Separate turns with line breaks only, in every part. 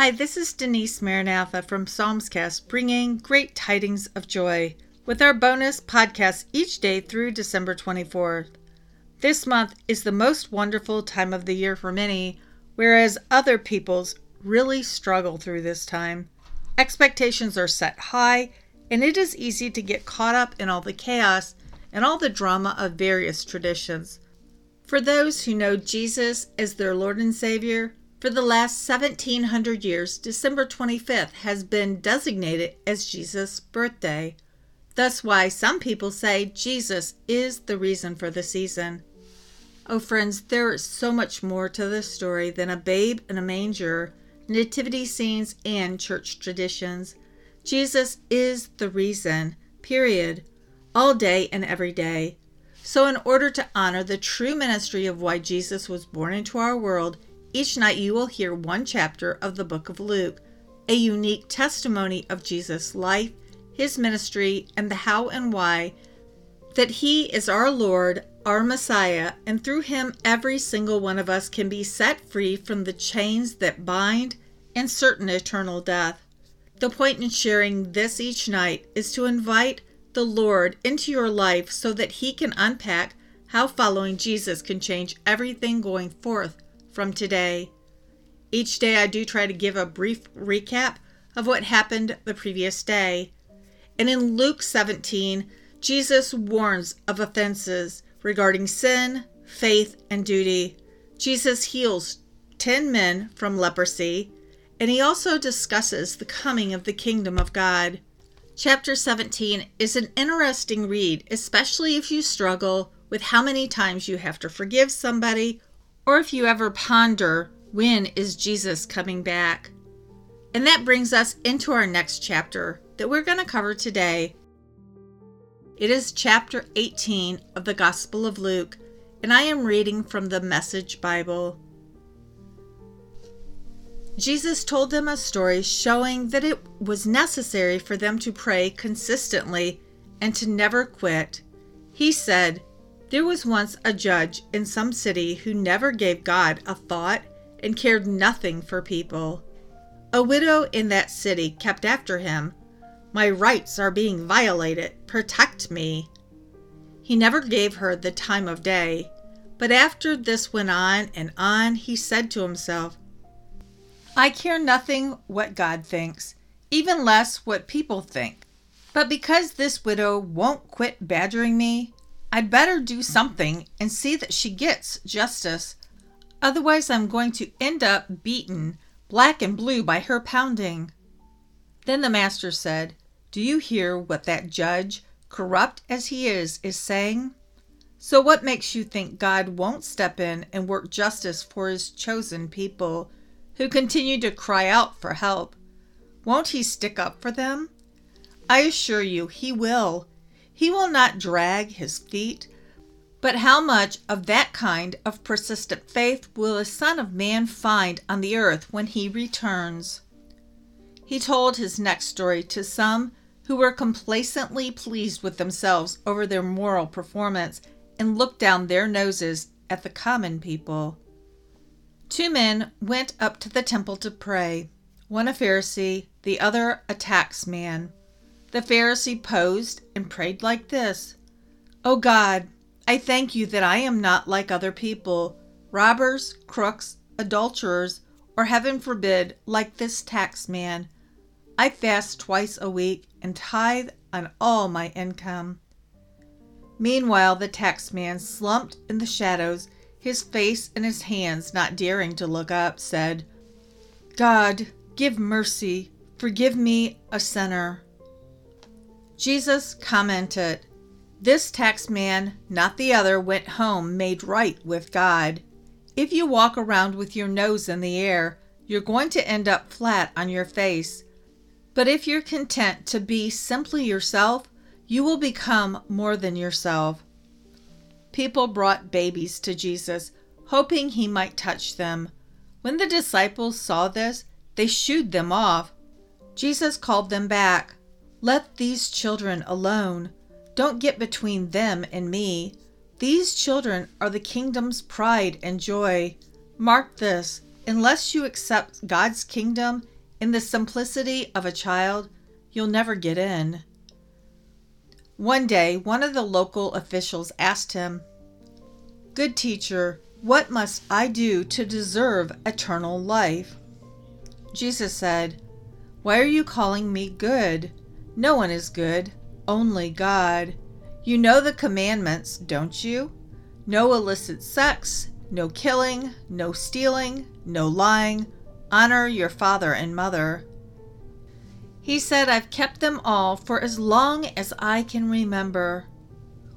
Hi, this is Denice Maranatha from Psalmscast, bringing great tidings of joy with our bonus podcast each day through December 24th. This month is the most wonderful time of the year for many, whereas other people's really struggle through this time. Expectations are set high, and it is easy to get caught up in all the chaos and all the drama of various traditions. For those who know Jesus as their Lord and Savior, for the last 1700 years, December 25th has been designated as Jesus' birthday. That's why some people say Jesus is the reason for the season. Oh, friends, there is so much more to this story than a babe in a manger, nativity scenes, and church traditions. Jesus is the reason, period, all day and every day. So, in order to honor the true ministry of why Jesus was born into our world, each night you will hear one chapter of the book of Luke, a unique testimony of Jesus' life, his ministry, and the how and why that he is our Lord, our Messiah, and through him every single one of us can be set free from the chains that bind and certain eternal death. The point in sharing this each night is to invite the Lord into your life so that he can unpack how following Jesus can change everything going forth from today. Each day, I do try to give a brief recap of what happened the previous day. And in Luke 17, Jesus warns of offenses regarding sin, faith, and duty. Jesus heals 10 men from leprosy, and he also discusses the coming of the kingdom of God. Chapter 17 is an interesting read, especially if you struggle with how many times you have to forgive somebody or if you ever ponder, when is Jesus coming back? And that brings us into our next chapter that we're going to cover today. It is chapter 18 of the Gospel of Luke, and I am reading from the Message Bible. Jesus told them a story showing that it was necessary for them to pray consistently and to never quit. He said, there was once a judge in some city who never gave God a thought and cared nothing for people. A widow in that city kept after him. My rights are being violated. Protect me. He never gave her the time of day. But after this went on and on, he said to himself, I care nothing what God thinks, even less what people think. But because this widow won't quit badgering me, I'd better do something and see that she gets justice. Otherwise, I'm going to end up beaten black and blue by her pounding. Then the master said, Do you hear what that judge, corrupt as he is, is saying? So, what makes you think God won't step in and work justice for his chosen people who continue to cry out for help? Won't he stick up for them? I assure you, he will. He will not drag his feet. But how much of that kind of persistent faith will the Son of Man find on the earth when he returns? He told his next story to some who were complacently pleased with themselves over their moral performance and looked down their noses at the common people. Two men went up to the temple to pray, one a Pharisee, the other a tax man. The Pharisee posed and prayed like this O God, I thank you that I am not like other people, robbers, crooks, adulterers, or heaven forbid, like this tax man. I fast twice a week and tithe on all my income. Meanwhile, the tax man, slumped in the shadows, his face in his hands, not daring to look up, said, God, give mercy, forgive me, a sinner. Jesus commented, This tax man, not the other, went home made right with God. If you walk around with your nose in the air, you're going to end up flat on your face. But if you're content to be simply yourself, you will become more than yourself. People brought babies to Jesus, hoping he might touch them. When the disciples saw this, they shooed them off. Jesus called them back. Let these children alone. Don't get between them and me. These children are the kingdom's pride and joy. Mark this unless you accept God's kingdom in the simplicity of a child, you'll never get in. One day, one of the local officials asked him, Good teacher, what must I do to deserve eternal life? Jesus said, Why are you calling me good? No one is good, only God. You know the commandments, don't you? No illicit sex, no killing, no stealing, no lying, honor your father and mother. He said, I've kept them all for as long as I can remember.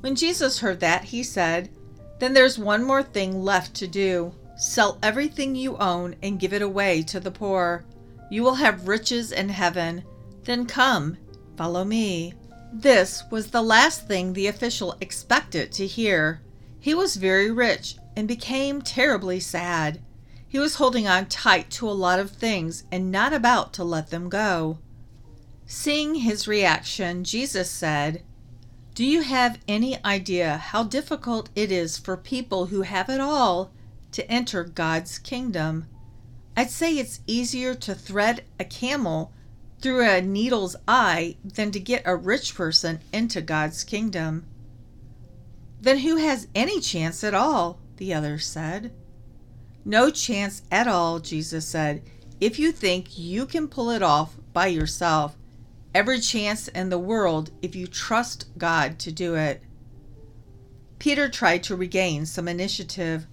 When Jesus heard that, he said, Then there's one more thing left to do. Sell everything you own and give it away to the poor. You will have riches in heaven. Then come, follow me. This was the last thing the official expected to hear. He was very rich and became terribly sad. He was holding on tight to a lot of things and not about to let them go. Seeing his reaction, Jesus said, Do you have any idea how difficult it is for people who have it all to enter God's kingdom? I'd say it's easier to thread a camel through a needle's eye than to get a rich person into God's kingdom. Then who has any chance at all? The other said. No chance at all, Jesus said, if you think you can pull it off by yourself every chance in the world if you trust God to do it. Peter tried to regain some initiative.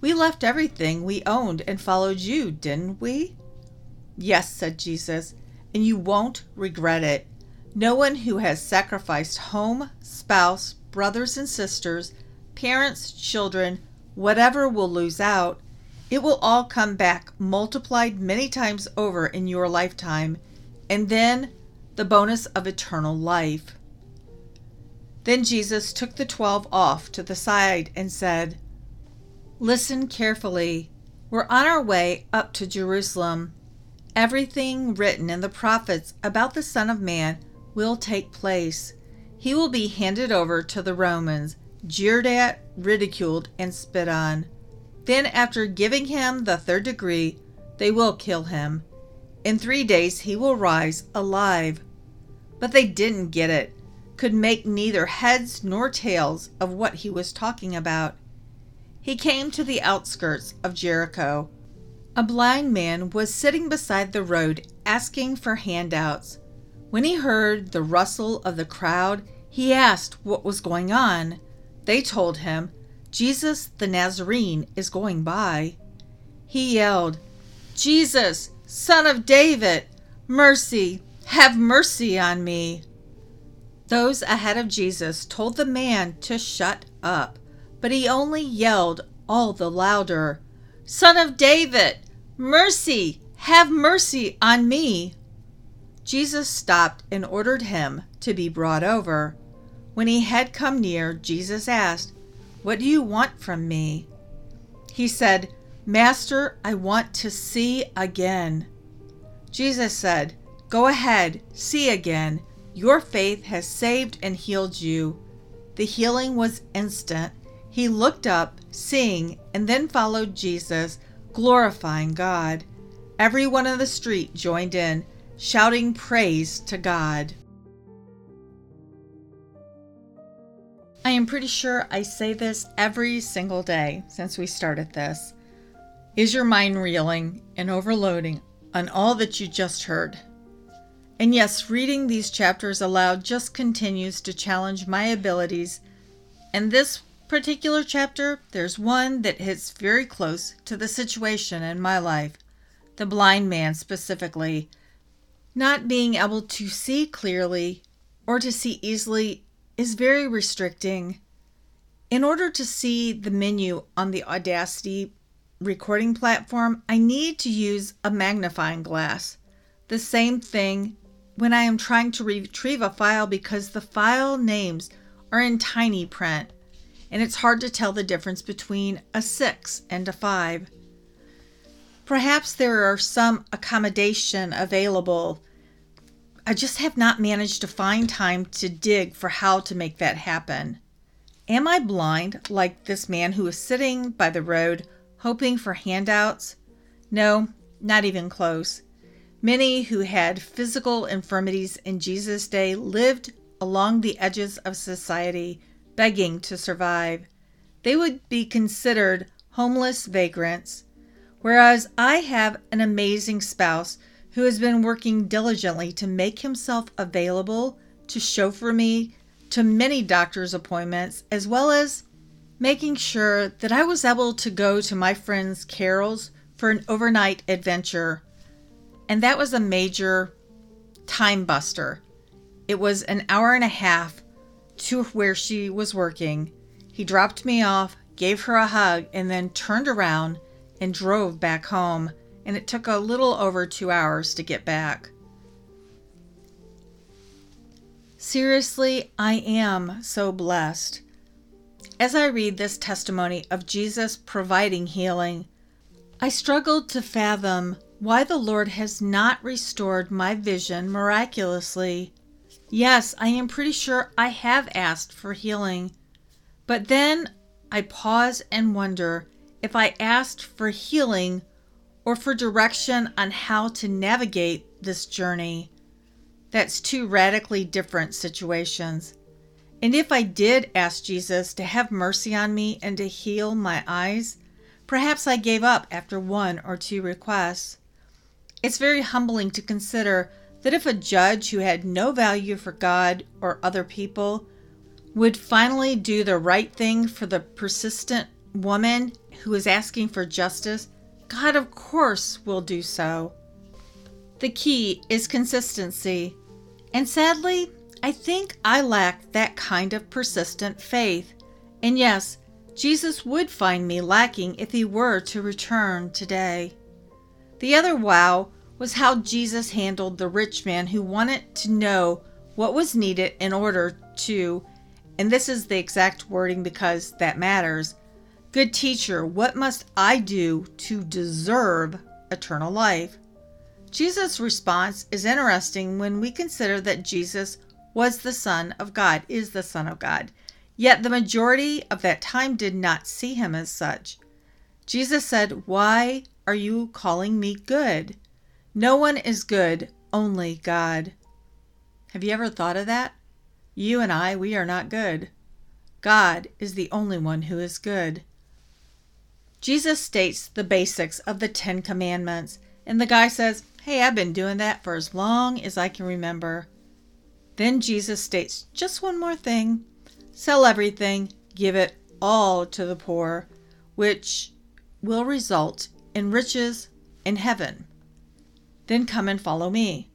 We left everything we owned and followed you, didn't we? Yes, said Jesus, and you won't regret it. No one who has sacrificed home, spouse, brothers and sisters, parents, children, whatever will lose out, it will all come back multiplied many times over in your lifetime, and then the bonus of eternal life. Then Jesus took the twelve off to the side and said, Listen carefully. We're on our way up to Jerusalem. Everything written in the prophets about the Son of Man will take place. He will be handed over to the Romans, jeered at, ridiculed, and spit on. Then, after giving him the third degree, they will kill him. In three days he will rise alive. But they didn't get it, could make neither heads nor tails of what he was talking about. He came to the outskirts of Jericho. A blind man was sitting beside the road asking for handouts. When he heard the rustle of the crowd, he asked what was going on. They told him, Jesus the Nazarene is going by. He yelled, Jesus, Son of David, mercy, have mercy on me. Those ahead of Jesus told the man to shut up, but he only yelled all the louder, Son of David, mercy, have mercy on me. Jesus stopped and ordered him to be brought over. When he had come near, Jesus asked, What do you want from me? He said, Master, I want to see again. Jesus said, Go ahead, see again. Your faith has saved and healed you. The healing was instant. He looked up, seeing, and then followed Jesus, glorifying God. Everyone in the street joined in, shouting praise to God. I am pretty sure I say this every single day since we started this. Is your mind reeling and overloading on all that you just heard? And yes, reading these chapters aloud just continues to challenge my abilities. And this particular chapter, there's one that hits very close to the situation in my life, the blind man specifically. Not being able to see clearly or to see easily is very restricting. In order to see the menu on the Audacity recording platform, I need to use a magnifying glass. The same thing when I am trying to retrieve a file because the file names are in tiny print and it's hard to tell the difference between a 6 and a 5. Perhaps there are some accommodation available I just have not managed to find time to dig for how to make that happen. Am I blind like this man who is sitting by the road hoping for handouts? No, not even close. Many who had physical infirmities in Jesus' day lived along the edges of society, begging to survive. They would be considered homeless vagrants, whereas I have an amazing spouse who has been working diligently to make himself available to chauffeur me to many doctor's appointments, as well as making sure that I was able to go to my friend's Carol's for an overnight adventure. And that was a major time buster. It was an hour and a half to where she was working. He dropped me off, gave her a hug, and then turned around and drove back home. And it took a little over two hours to get back. Seriously, I am so blessed. As I read this testimony of Jesus providing healing, I struggled to fathom why the Lord has not restored my vision miraculously. Yes, I am pretty sure I have asked for healing. But then I pause and wonder if I asked for healing or for direction on how to navigate this journey. That's two radically different situations. And if I did ask Jesus to have mercy on me and to heal my eyes, perhaps I gave up after one or two requests. It's very humbling to consider that if a judge who had no value for God or other people would finally do the right thing for the persistent woman who is asking for justice, God, of course, will do so. The key is consistency. And sadly, I think I lack that kind of persistent faith. And yes, Jesus would find me lacking if he were to return today. The other wow was how Jesus handled the rich man who wanted to know what was needed in order to, and this is the exact wording because that matters. Good teacher, what must I do to deserve eternal life? Jesus' response is interesting when we consider that Jesus was the Son of God, is the Son of God. Yet the majority of that time did not see him as such. Jesus said, Why are you calling me good? No one is good, only God. Have you ever thought of that? You and I, we are not good. God is the only one who is good. Jesus states the basics of the Ten Commandments, and the guy says, Hey, I've been doing that for as long as I can remember. Then Jesus states just one more thing sell everything, give it all to the poor, which will result in riches in heaven. Then come and follow me.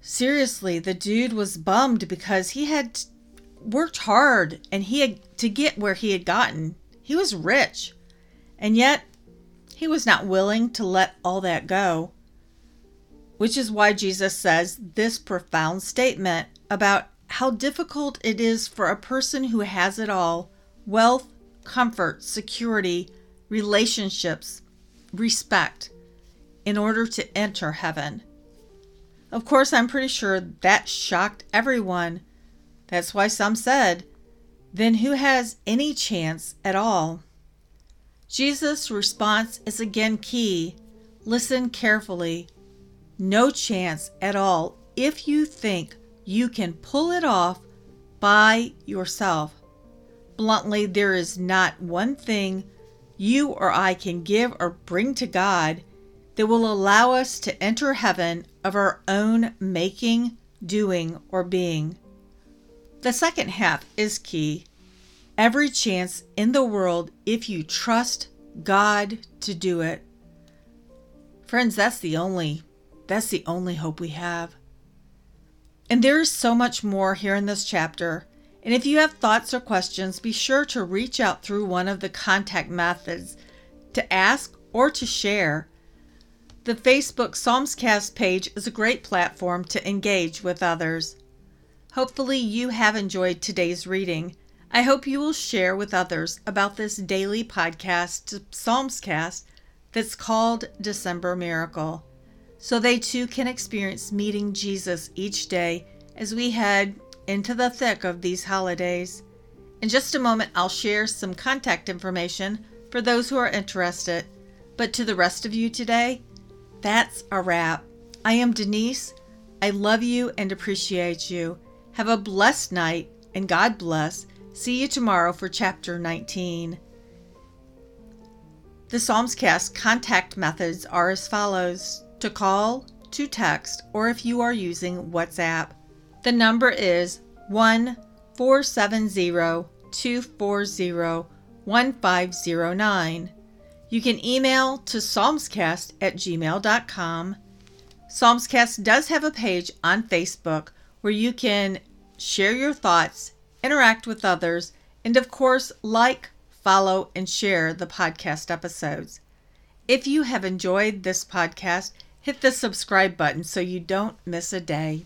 Seriously, the dude was bummed because he had worked hard and he had to get where he had gotten. He was rich. And yet, he was not willing to let all that go which is why Jesus says this profound statement about how difficult it is for a person who has it all wealth, comfort, security, relationships, respect in order to enter heaven. Of course, I'm pretty sure that shocked everyone. That's why some said, then who has any chance at all? Jesus' response is again key. Listen carefully no chance at all if you think you can pull it off by yourself. Bluntly, there is not one thing you or I can give or bring to God that will allow us to enter heaven of our own making, doing, or being. The second half is key. Every chance in the world if you trust God to do it. Friends, that's the only that's the only hope we have. And there is so much more here in this chapter. And if you have thoughts or questions, be sure to reach out through one of the contact methods to ask or to share. The Facebook Psalmscast page is a great platform to engage with others. Hopefully, you have enjoyed today's reading. I hope you will share with others about this daily podcast, Psalmscast, that's called December Miracle so they too can experience meeting Jesus each day as we head into the thick of these holidays. In just a moment, I'll share some contact information for those who are interested. But to the rest of you today, that's a wrap. I am Denice. I love you and appreciate you. Have a blessed night and God bless. See you tomorrow for chapter 19. The Psalmscast contact methods are as follows to call, to text, or if you are using WhatsApp. The number is 1 470 240 1509. You can email to psalmscast at gmail.com. Psalmscast does have a page on Facebook where you can share your thoughts, interact with others, and of course, like, follow, and share the podcast episodes. If you have enjoyed this podcast, hit the subscribe button so you don't miss a day.